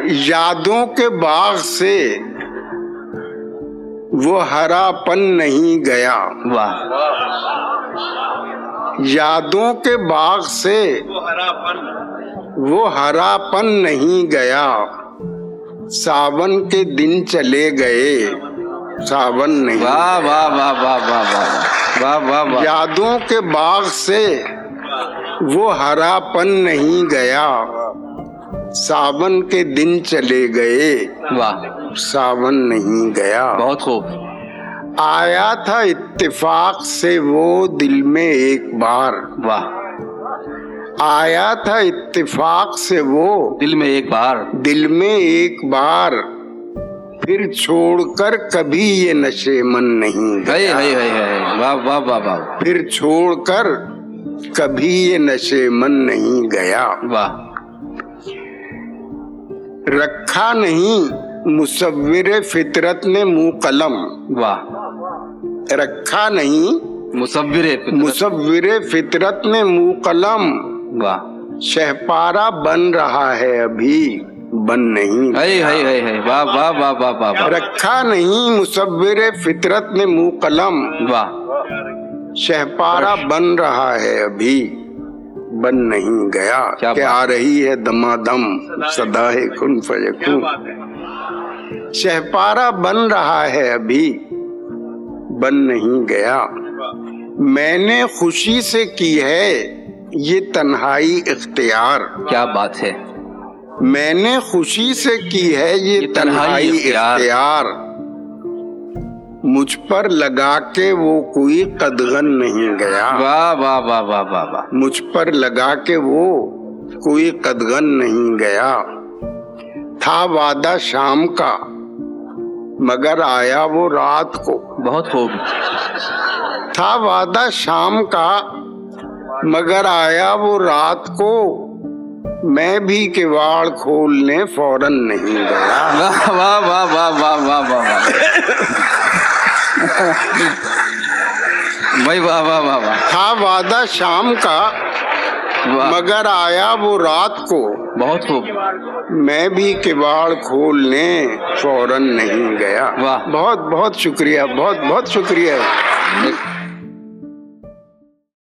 یادوں کے باغ سے وہ ہرا پن نہیں گیا۔ واہ۔ یادوں کے باغ سے وہ ہرا پن نہیں گیا۔ ساون کے دن چلے گئے۔ ساون نہیں۔ واہ واہ واہ واہ واہ واہ واہ واہ واہ یادوں کے باغ سے وہ ہرا پن نہیں گیا۔ ساون کے دن چلے گئے واہ ساون نہیں گیا بہت خوب آیا تھا اتفاق سے وہ دل میں ایک بار واہ آیا تھا اتفاق سے وہ دل میں ایک بار دل میں ایک بار پھر چھوڑ کر کبھی یہ نشے من نہیں گیا واہ واہ واہ پھر چھوڑ کر کبھی یہ نشے من نہیں گیا واہ رکھا نہیں مصور فطرت نے منہ قلم۔ واہ۔ رکھا نہیں مصور مصور فطرت نے منہ قلم۔ واہ۔ شہپارا بن رہا ہے ابھی بن نہیں واہ واہ واہ واہ واہ واہ۔ رکھا نہیں مصور فطرت نے منہ قلم۔ واہ۔ شہپارا بن رہا ہے ابھی۔ بن نہیں گیا کیا کہ آ رہی ہے دما دم سدا ہے کن فیکون شہپارا بن رہا ہے ابھی بن نہیں گیا۔ میں نے خوشی سے کی ہے یہ تنہائی اختیار۔ کیا بات ہے؟ میں نے خوشی سے کی ہے یہ تنہائی اختیار۔ مجھ پر لگا کے وہ کوئی قدغن نہیں گیا مجھ پر لگا کے وہ کوئی قدغن نہیں گیا تھا وعدہ شام کا مگر آیا وہ رات کو بہت خوب تھا وعدہ شام کا مگر آیا وہ رات کو میں بھی کواڑ کھولنے فوراً نہیں گیا واہ واہ واہ واہ واہ واہ واہ بھائی واہ واہ واہ واہ۔ تھا وعدہ شام کا مگر آیا وہ رات کو۔ بہت خوب۔ میں بھی کباڑ کھولنے فوراً نہیں گیا۔ واہ۔ بہت بہت شکریہ بہت بہت شکریہ۔